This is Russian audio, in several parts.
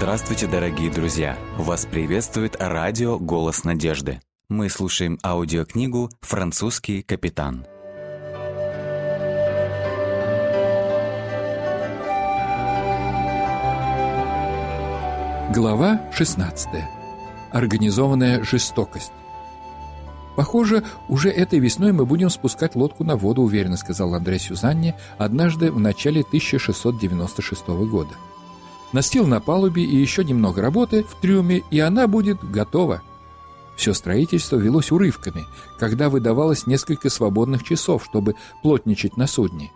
Здравствуйте, дорогие друзья! Вас приветствует радио «Голос надежды». Мы слушаем аудиокнигу «Французский капитан». Глава 16. Организованная жестокость. «Похоже, уже этой весной мы будем спускать лодку на воду», уверенно сказал Андрей Сюзанне однажды в начале 1696 года. Настил на палубе и еще немного работы в трюме, и она будет готова. Все строительство велось урывками, когда выдавалось несколько свободных часов, чтобы плотничать на судне,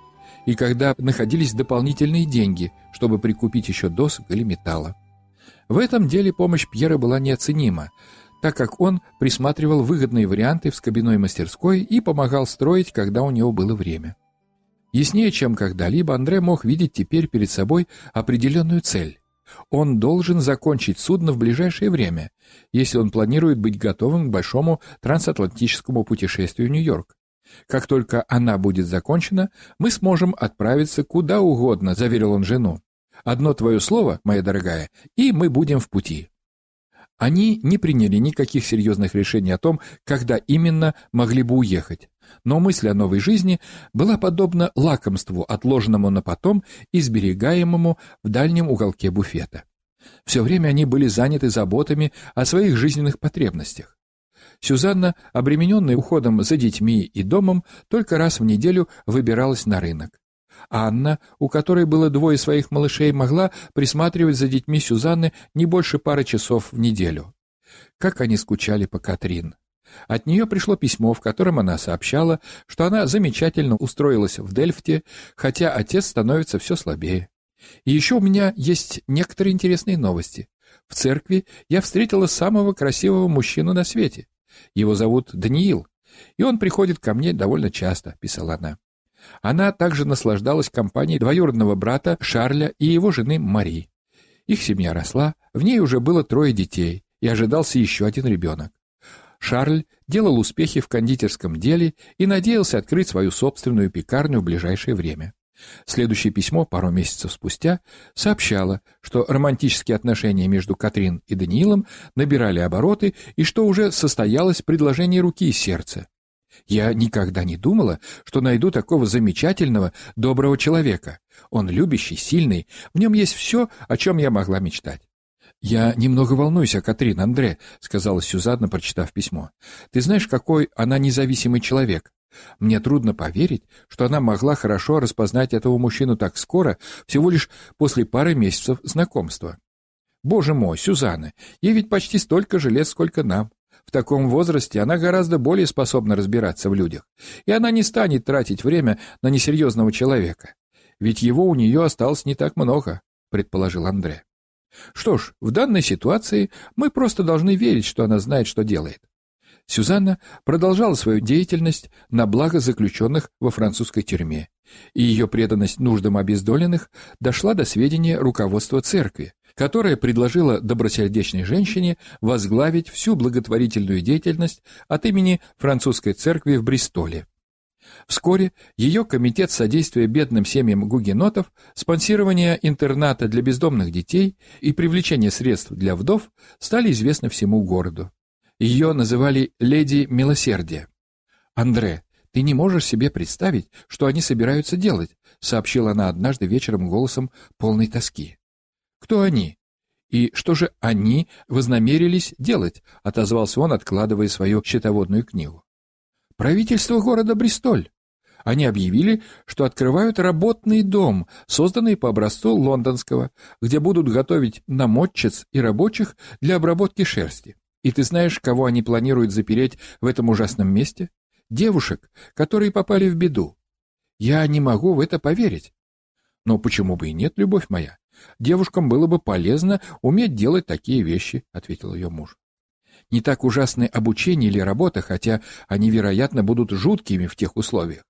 и когда находились дополнительные деньги, чтобы прикупить еще досок или металла. В этом деле помощь Пьера была неоценима, так как он присматривал выгодные варианты в скобяной мастерской и помогал строить, когда у него было время. Яснее, чем когда-либо, Андре мог видеть теперь перед собой определенную цель. Он должен закончить судно в ближайшее время, если он планирует быть готовым к большому трансатлантическому путешествию в Нью-Йорк. Как только она будет закончена, мы сможем отправиться куда угодно, заверил он жену. Одно твое слово, моя дорогая, и мы будем в пути. Они не приняли никаких серьезных решений о том, когда именно могли бы уехать. Но мысль о новой жизни была подобна лакомству, отложенному на потом и сберегаемому в дальнем уголке буфета. Все время они были заняты заботами о своих жизненных потребностях. Сюзанна, обремененная уходом за детьми и домом, только раз в неделю выбиралась на рынок. Анна, у которой было двое своих малышей, могла присматривать за детьми Сюзанны не больше пары часов в неделю. Как они скучали по Катрин. От нее пришло письмо, в котором она сообщала, что она замечательно устроилась в Дельфте, хотя отец становится все слабее. И еще у меня есть некоторые интересные новости. В церкви я встретила самого красивого мужчину на свете. Его зовут Даниил, и он приходит ко мне довольно часто, писала она. Она также наслаждалась компанией двоюродного брата Шарля и его жены Мари. Их семья росла, в ней уже было трое детей, и ожидался еще один ребенок. Шарль делал успехи в кондитерском деле и надеялся открыть свою собственную пекарню в ближайшее время. Следующее письмо пару месяцев спустя сообщало, что романтические отношения между Катрин и Даниилом набирали обороты и что уже состоялось предложение руки и сердца. Я никогда не думала, что найду такого замечательного, доброго человека. Он любящий, сильный, в нем есть все, о чем я могла мечтать. «Я немного волнуюсь о Катрин, Андре», — сказала Сюзанна, прочитав письмо. «Ты знаешь, какой она независимый человек. Мне трудно поверить, что она могла хорошо распознать этого мужчину так скоро, всего лишь после пары месяцев знакомства. Боже мой, Сюзанна, ей ведь почти столько же лет, сколько нам. В таком возрасте она гораздо более способна разбираться в людях, и она не станет тратить время на несерьезного человека. Ведь его у нее осталось не так много, предположил Андре. Что ж, в данной ситуации мы просто должны верить, что она знает, что делает. Сюзанна продолжала свою деятельность на благо заключенных во французской тюрьме, и ее преданность нуждам обездоленных дошла до сведения руководства церкви, которая предложила добросердечной женщине возглавить всю благотворительную деятельность от имени французской церкви в Бристоле. Вскоре ее комитет содействия бедным семьям гугенотов, спонсирования интерната для бездомных детей и привлечения средств для вдов стали известны всему городу. Ее называли «Леди Милосердия». «Андре, ты не можешь себе представить, что они собираются делать», сообщила она однажды вечером голосом полной тоски. Кто они? И что же они вознамерились делать? Отозвался он, откладывая свою счетоводную книгу. Правительство города Бристоль. Они объявили, что открывают работный дом, созданный по образцу лондонского, где будут готовить намотчиц и рабочих для обработки шерсти. И ты знаешь, кого они планируют запереть в этом ужасном месте? Девушек, которые попали в беду. Я не могу в это поверить. Но почему бы и нет, любовь моя? Девушкам было бы полезно уметь делать такие вещи, ответил ее муж. Не так ужасны обучение или работа, хотя они, вероятно, будут жуткими в тех условиях.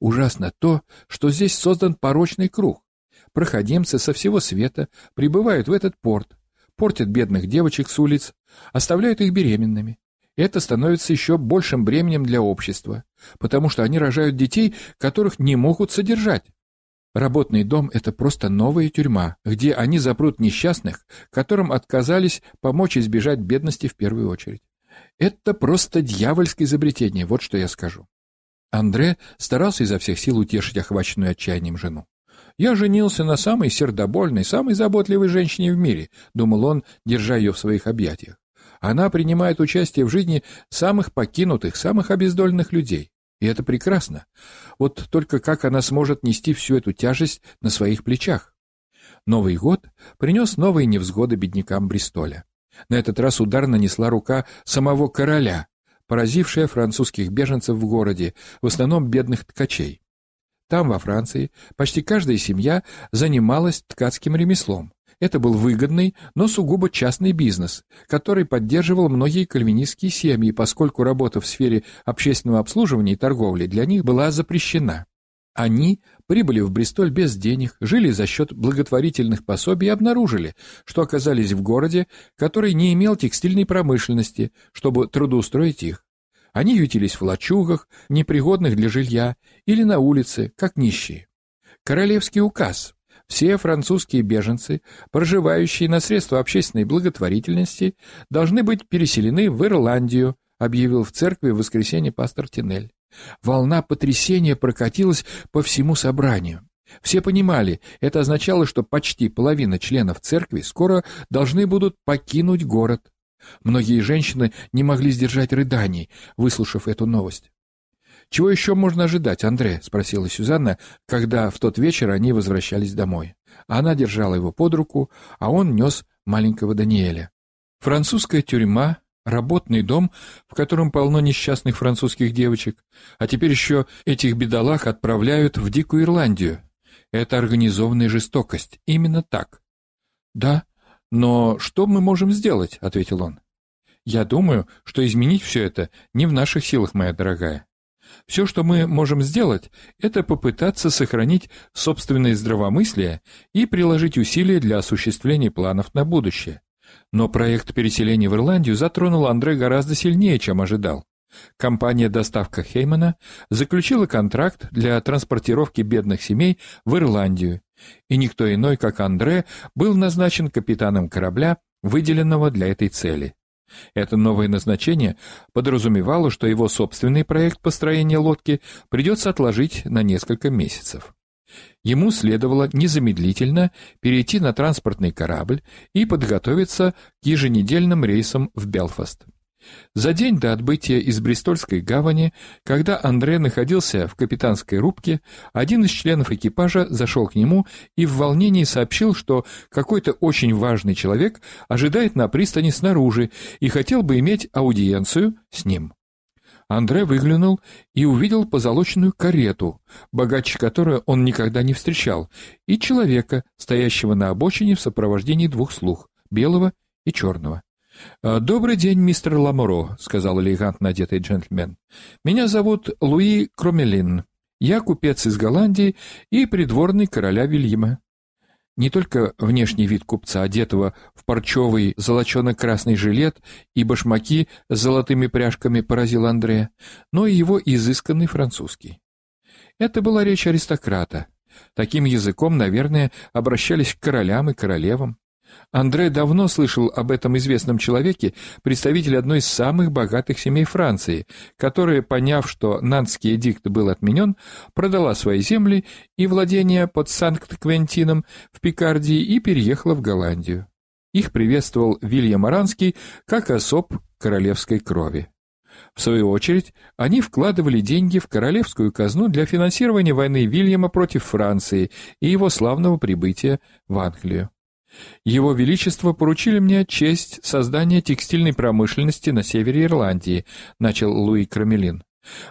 Ужасно то, что здесь создан порочный круг. Проходимцы со всего света прибывают в этот порт, портят бедных девочек с улиц, оставляют их беременными. Это становится еще большим бременем для общества, потому что они рожают детей, которых не могут содержать. Работный дом — это просто новая тюрьма, где они запрут несчастных, которым отказались помочь избежать бедности в первую очередь. Это просто дьявольское изобретение, вот что я скажу. Андре старался изо всех сил утешить охваченную отчаянием жену. «Я женился на самой сердобольной, самой заботливой женщине в мире», — думал он, держа ее в своих объятиях. «Она принимает участие в жизни самых покинутых, самых обездоленных людей. И это прекрасно. Вот только как она сможет нести всю эту тяжесть на своих плечах? Новый год принес новые невзгоды беднякам Бристоля. На этот раз удар нанесла рука самого короля, поразившая французских беженцев в городе, в основном бедных ткачей. Там, во Франции, почти каждая семья занималась ткацким ремеслом. Это был выгодный, но сугубо частный бизнес, который поддерживал многие кальвинистские семьи, поскольку работа в сфере общественного обслуживания и торговли для них была запрещена. Они прибыли в Бристоль без денег, жили за счет благотворительных пособий и обнаружили, что оказались в городе, который не имел текстильной промышленности, чтобы трудоустроить их. Они ютились в лачугах, непригодных для жилья, или на улице, как нищие. Королевский указ все французские беженцы, проживающие на средства общественной благотворительности, должны быть переселены в Ирландию, объявил в церкви в воскресенье пастор Тинель. Волна потрясения прокатилась по всему собранию. Все понимали, это означало, что почти половина членов церкви скоро должны будут покинуть город. Многие женщины не могли сдержать рыданий, выслушав эту новость. «Чего еще можно ожидать, Андре?» — спросила Сюзанна, когда в тот вечер они возвращались домой. Она держала его под руку, а он нес маленького Даниэля. Французская тюрьма, работный дом, в котором полно несчастных французских девочек, а теперь еще этих бедолаг отправляют в Дикую Ирландию. Это организованная жестокость. Именно так. «Да, но что мы можем сделать?» — ответил он. «Я думаю, что изменить все это не в наших силах, моя дорогая. Все, что мы можем сделать, это попытаться сохранить собственное здравомыслие и приложить усилия для осуществления планов на будущее. Но проект переселения в Ирландию затронул Андре гораздо сильнее, чем ожидал. Компания «Доставка Хеймана» заключила контракт для транспортировки бедных семей в Ирландию, и никто иной, как Андре, был назначен капитаном корабля, выделенного для этой цели. Это новое назначение подразумевало, что его собственный проект построения лодки придется отложить на несколько месяцев. Ему следовало незамедлительно перейти на транспортный корабль и подготовиться к еженедельным рейсам в Белфаст. За день до отбытия из Бристольской гавани, когда Андре находился в капитанской рубке, один из членов экипажа зашел к нему и в волнении сообщил, что какой-то очень важный человек ожидает на пристани снаружи и хотел бы иметь аудиенцию с ним. Андре выглянул и увидел позолоченную карету, богаче которую он никогда не встречал, и человека, стоящего на обочине в сопровождении двух слуг, белого и черного. «Э, «Добрый день, мистер Ламоро», — сказал элегантно одетый джентльмен. «Меня зовут Луи Кромелин. Я купец из Голландии и придворный короля Вильяма». Не только внешний вид купца, одетого в парчевый золочено-красный жилет и башмаки с золотыми пряжками поразил Андрея, но и его изысканный французский. Это была речь аристократа. Таким языком, наверное, обращались к королям и королевам. Андре давно слышал об этом известном человеке, представителе одной из самых богатых семей Франции, которая, поняв, что Нантский эдикт был отменен, продала свои земли и владения под Санкт-Квентином в Пикардии и переехала в Голландию. Их приветствовал Вильям Аранский как особ королевской крови. В свою очередь, они вкладывали деньги в королевскую казну для финансирования войны Вильяма против Франции и его славного прибытия в Англию. Его Величество поручили мне честь создания текстильной промышленности на севере Ирландии, начал Луи Крамелин.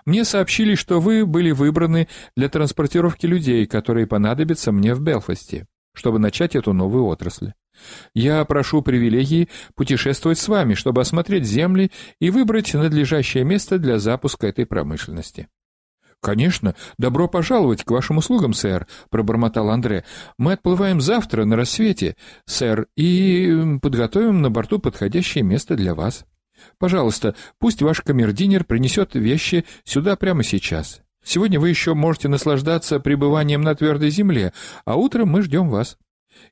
Мне сообщили, что вы были выбраны для транспортировки людей, которые понадобятся мне в Белфасте, чтобы начать эту новую отрасль. Я прошу привилегии путешествовать с вами, чтобы осмотреть земли и выбрать надлежащее место для запуска этой промышленности. «Конечно, добро пожаловать к вашим услугам, сэр», — пробормотал Андре. «Мы отплываем завтра на рассвете, сэр, и подготовим на борту подходящее место для вас. Пожалуйста, пусть ваш камердинер принесет вещи сюда прямо сейчас. Сегодня вы еще можете наслаждаться пребыванием на твердой земле, а утром мы ждем вас.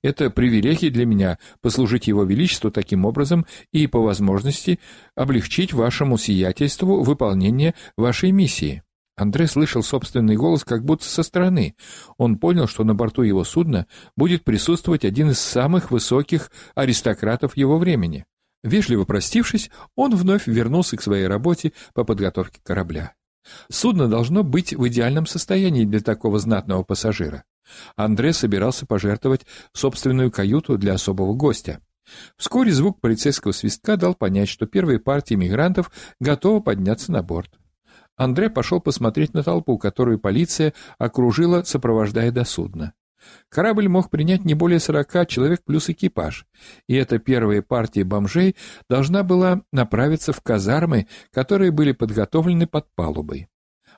Это привилегия для меня послужить Его Величеству таким образом и, по возможности, облегчить вашему сиятельству выполнение вашей миссии». Андре слышал собственный голос как будто со стороны. Он понял, что на борту его судна будет присутствовать один из самых высоких аристократов его времени. Вежливо простившись, он вновь вернулся к своей работе по подготовке корабля. Судно должно быть в идеальном состоянии для такого знатного пассажира. Андре собирался пожертвовать собственную каюту для особого гостя. Вскоре звук полицейского свистка дал понять, что первая партия мигрантов готова подняться на борт. Андре пошел посмотреть на толпу, которую полиция окружила, сопровождая до судна. Корабль мог принять не более сорока человек плюс экипаж, и эта первая партия бомжей должна была направиться в казармы, которые были подготовлены под палубой.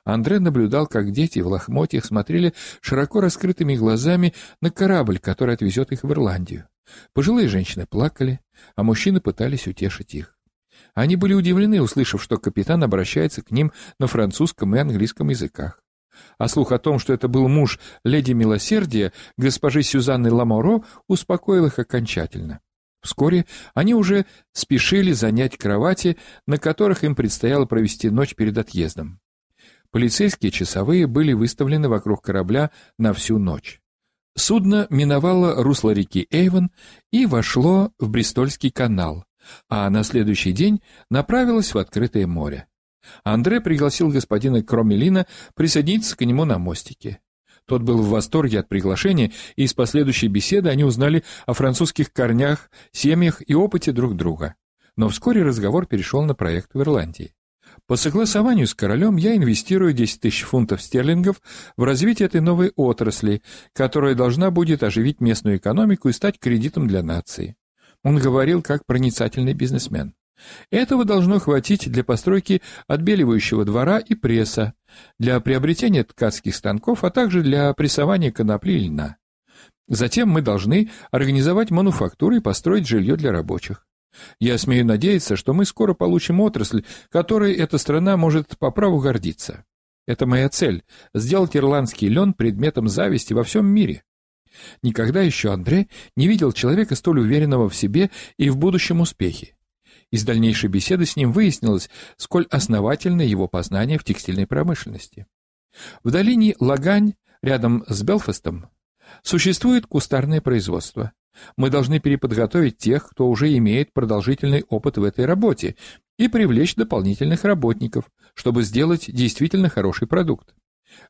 Андре наблюдал, как дети в лохмотьях смотрели широко раскрытыми глазами на корабль, который отвезет их в Ирландию. Пожилые женщины плакали, а мужчины пытались утешить их. Они были удивлены, услышав, что капитан обращается к ним на французском и английском языках. А слух о том, что это был муж леди Милосердия, госпожи Сюзанны Ламоро, успокоил их окончательно. Вскоре они уже спешили занять кровати, на которых им предстояло провести ночь перед отъездом. Полицейские часовые были выставлены вокруг корабля на всю ночь. Судно миновало русло реки Эйвен и вошло в Бристольский канал, а на следующий день направилось в открытое море. Андре пригласил господина Кромелина присоединиться к нему на мостике. Тот был в восторге от приглашения, и из последующей беседы они узнали о французских корнях, семьях и опыте друг друга. Но вскоре разговор перешел на проект в Ирландии. По согласованию с королем я инвестирую 10 тысяч фунтов стерлингов в развитие этой новой отрасли, которая должна будет оживить местную экономику и стать кредитом для нации. Он говорил как проницательный бизнесмен. Этого должно хватить для постройки отбеливающего двора и пресса, для приобретения ткацких станков, а также для прессования конопли и льна. Затем мы должны организовать мануфактуру и построить жилье для рабочих. Я смею надеяться, что мы скоро получим отрасль, которой эта страна может по праву гордиться. Это моя цель — сделать ирландский лен предметом зависти во всем мире. Никогда еще Андре не видел человека столь уверенного в себе и в будущем успехе. Из дальнейшей беседы с ним выяснилось, сколь основательны его познания в текстильной промышленности. В долине Лагань, рядом с Белфастом, существует кустарное производство. Мы должны переподготовить тех, кто уже имеет продолжительный опыт в этой работе, и привлечь дополнительных работников, чтобы сделать действительно хороший продукт.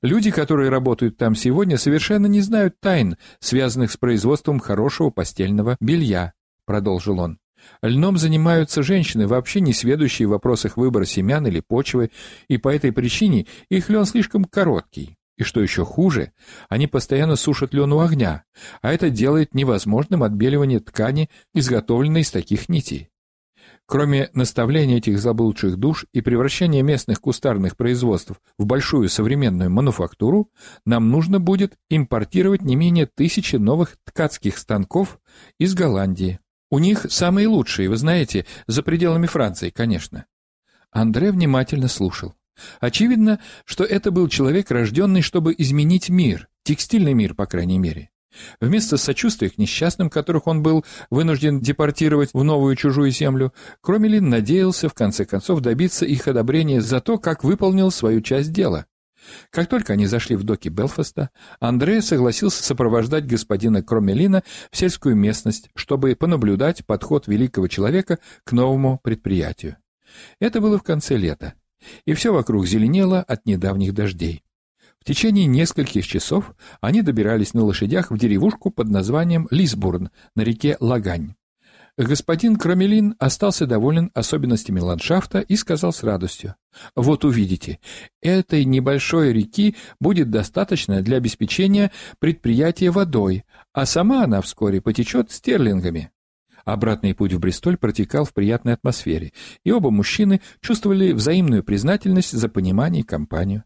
Люди, которые работают там сегодня, совершенно не знают тайн, связанных с производством хорошего постельного белья, продолжил он. Льном занимаются женщины, вообще не сведущие в вопросах выбора семян или почвы, и по этой причине их лен слишком короткий. И что еще хуже, они постоянно сушат лен у огня, а это делает невозможным отбеливание ткани, изготовленной из таких нитей. Кроме наставления этих заблудших душ и превращения местных кустарных производств в большую современную мануфактуру, нам нужно будет импортировать не менее тысячи новых ткацких станков из Голландии. У них самые лучшие, вы знаете, за пределами Франции, конечно. Андре внимательно слушал. Очевидно, что это был человек, рожденный, чтобы изменить мир, текстильный мир, по крайней мере. Вместо сочувствия к несчастным, которых он был вынужден депортировать в новую чужую землю, Кромелин надеялся в конце концов добиться их одобрения за то, как выполнил свою часть дела. Как только они зашли в доки Белфаста, Андре согласился сопровождать господина Кромелина в сельскую местность, чтобы понаблюдать подход великого человека к новому предприятию. Это было в конце лета и все вокруг зеленело от недавних дождей. В течение нескольких часов они добирались на лошадях в деревушку под названием Лисбурн на реке Лагань. Господин Крамелин остался доволен особенностями ландшафта и сказал с радостью. «Вот увидите, этой небольшой реки будет достаточно для обеспечения предприятия водой, а сама она вскоре потечет стерлингами». Обратный путь в Бристоль протекал в приятной атмосфере, и оба мужчины чувствовали взаимную признательность за понимание и компанию.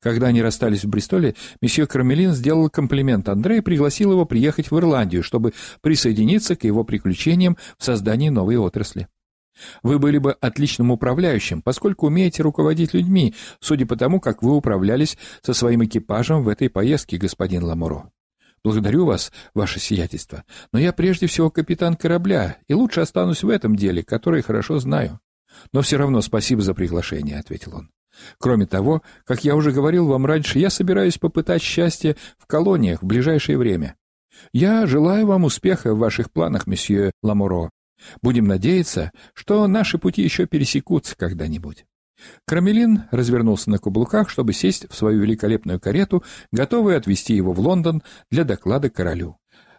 Когда они расстались в Бристоле, месье Кармелин сделал комплимент Андре и пригласил его приехать в Ирландию, чтобы присоединиться к его приключениям в создании новой отрасли. Вы были бы отличным управляющим, поскольку умеете руководить людьми, судя по тому, как вы управлялись со своим экипажем в этой поездке, господин Ламуро. Благодарю вас, ваше сиятельство, но я прежде всего капитан корабля, и лучше останусь в этом деле, которое хорошо знаю. Но все равно спасибо за приглашение, — ответил он. Кроме того, как я уже говорил вам раньше, я собираюсь попытать счастье в колониях в ближайшее время. Я желаю вам успеха в ваших планах, месье Ламуро. Будем надеяться, что наши пути еще пересекутся когда-нибудь. Крамелин развернулся на каблуках, чтобы сесть в свою великолепную карету, готовый отвезти его в Лондон для доклада королю.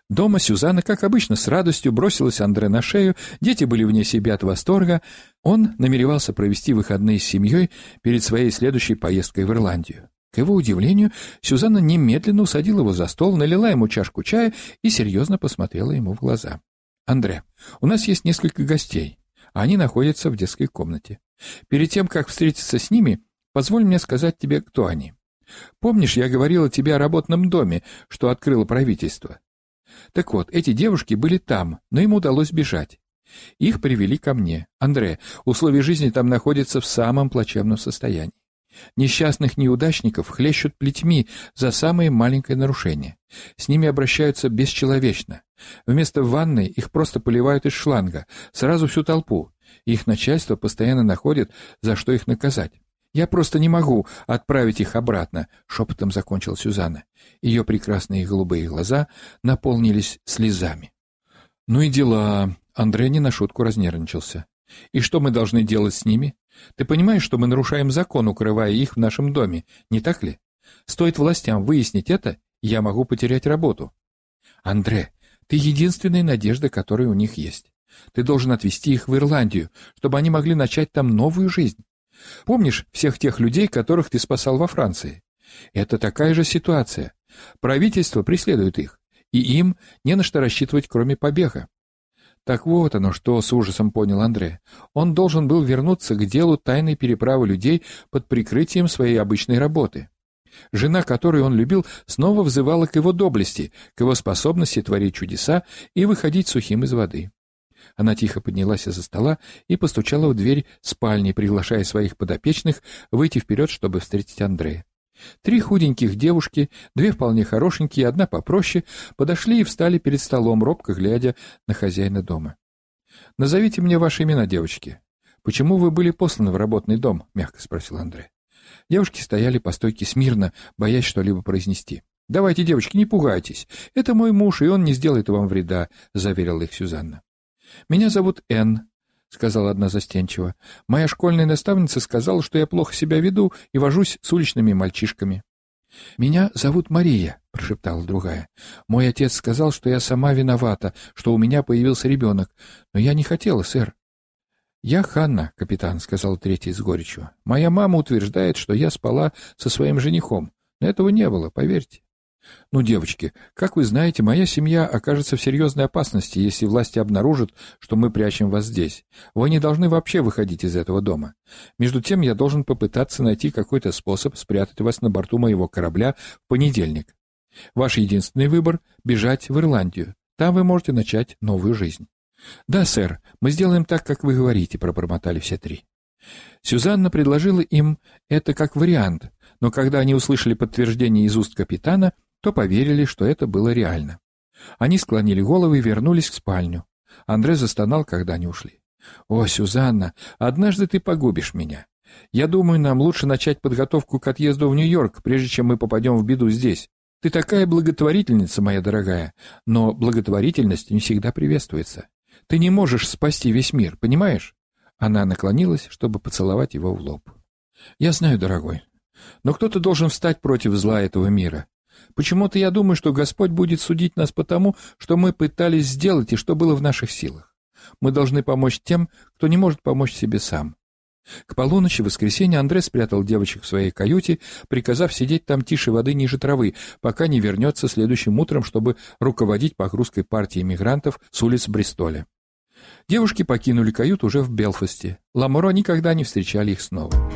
Дома Сюзанна, как обычно, с радостью бросилась Андре на шею, дети были вне себя от восторга. Он намеревался провести выходные с семьей перед своей следующей поездкой в Ирландию. К его удивлению, Сюзанна немедленно усадила его за стол, налила ему чашку чая и серьезно посмотрела ему в глаза. «Андре, у нас есть несколько гостей, а они находятся в детской комнате. Перед тем, как встретиться с ними, позволь мне сказать тебе, кто они. Помнишь, я говорила тебе о работном доме, что открыло правительство? Так вот, эти девушки были там, но им удалось бежать. Их привели ко мне. Андре, условия жизни там находятся в самом плачевном состоянии. Несчастных неудачников хлещут плетьми за самое маленькое нарушение. С ними обращаются бесчеловечно. Вместо ванны их просто поливают из шланга, сразу всю толпу. Их начальство постоянно находит, за что их наказать. «Я просто не могу отправить их обратно», — шепотом закончила Сюзанна. Ее прекрасные голубые глаза наполнились слезами. «Ну и дела», — Андрей не на шутку разнервничался. «И что мы должны делать с ними? Ты понимаешь, что мы нарушаем закон, укрывая их в нашем доме, не так ли? Стоит властям выяснить это, я могу потерять работу». «Андре, ты единственная надежда, которая у них есть. Ты должен отвезти их в Ирландию, чтобы они могли начать там новую жизнь. Помнишь всех тех людей, которых ты спасал во Франции? Это такая же ситуация. Правительство преследует их, и им не на что рассчитывать, кроме побега. Так вот оно что, с ужасом понял Андре. Он должен был вернуться к делу тайной переправы людей под прикрытием своей обычной работы. Жена, которую он любил, снова взывала к его доблести, к его способности творить чудеса и выходить сухим из воды. Она тихо поднялась из-за стола и постучала в дверь спальни, приглашая своих подопечных выйти вперед, чтобы встретить Андрея. Три худеньких девушки, две вполне хорошенькие одна попроще, подошли и встали перед столом, робко глядя на хозяина дома. «Назовите мне ваши имена, девочки. Почему вы были посланы в работный дом?» — мягко спросил Андрей. Девушки стояли по стойке смирно, боясь что-либо произнести. «Давайте, девочки, не пугайтесь. Это мой муж, и он не сделает вам вреда», — заверила их Сюзанна. «Меня зовут Энн», — сказала одна застенчиво. «Моя школьная наставница сказала, что я плохо себя веду и вожусь с уличными мальчишками». «Меня зовут Мария», — прошептала другая. «Мой отец сказал, что я сама виновата, что у меня появился ребенок, но я не хотела, сэр». «Я Ханна, капитан», — сказал третий с горечью. «Моя мама утверждает, что я спала со своим женихом, но этого не было, поверьте». Ну, девочки, как вы знаете, моя семья окажется в серьезной опасности, если власти обнаружат, что мы прячем вас здесь. Вы не должны вообще выходить из этого дома. Между тем, я должен попытаться найти какой-то способ спрятать вас на борту моего корабля в понедельник. Ваш единственный выбор — бежать в Ирландию. Там вы можете начать новую жизнь. «Да, сэр, мы сделаем так, как вы говорите», — пробормотали все три. Сюзанна предложила им это как вариант, но когда они услышали подтверждение из уст капитана — то поверили, что это было реально. Они склонили головы и вернулись в спальню. Андре застонал, когда они ушли. «О, Сюзанна, однажды ты погубишь меня. Я думаю, нам лучше начать подготовку к отъезду в Нью-Йорк, прежде чем мы попадем в беду здесь. Ты такая благотворительница, моя дорогая, но благотворительность не всегда приветствуется. Ты не можешь спасти весь мир, понимаешь?» Она наклонилась, чтобы поцеловать его в лоб. «Я знаю, дорогой, но кто-то должен встать против зла этого мира. Почему-то я думаю, что Господь будет судить нас потому, что мы пытались сделать и что было в наших силах. Мы должны помочь тем, кто не может помочь себе сам. К полуночи в воскресенье Андре спрятал девочек в своей каюте, приказав сидеть там тише воды ниже травы, пока не вернется следующим утром, чтобы руководить погрузкой партии мигрантов с улиц Бристоля. Девушки покинули каюту уже в Белфасте. Ламоро никогда не встречали их снова.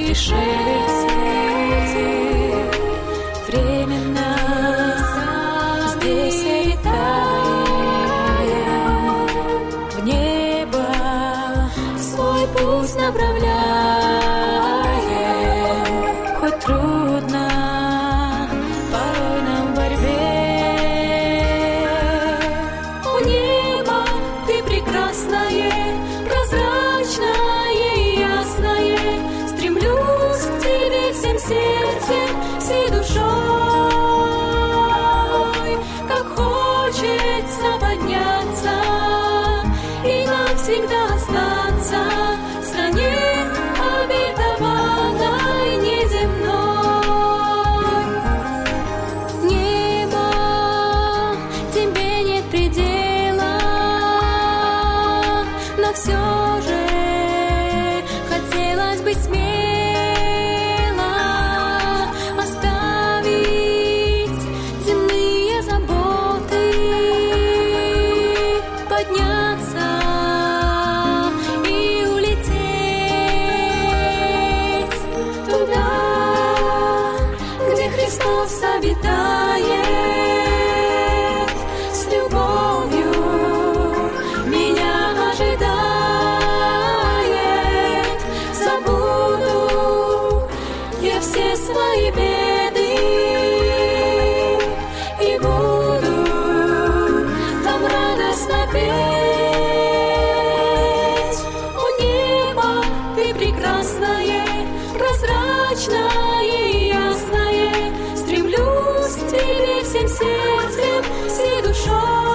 пришельцы. все sim, sim, sim, sim, sim, sim,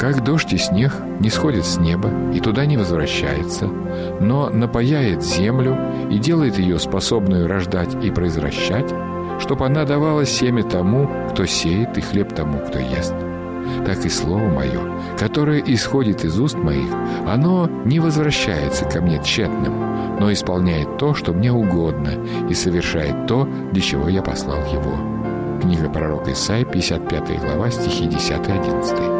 Дождь и снег не сходит с неба и туда не возвращается, но напаяет землю и делает ее способную рождать и произвращать, чтобы она давала семя тому, кто сеет, и хлеб тому, кто ест. Так и слово мое, которое исходит из уст моих, оно не возвращается ко мне тщетным, но исполняет то, что мне угодно, и совершает то, для чего я послал его. Книга пророка Исаия, 55 глава, стихи 10-11.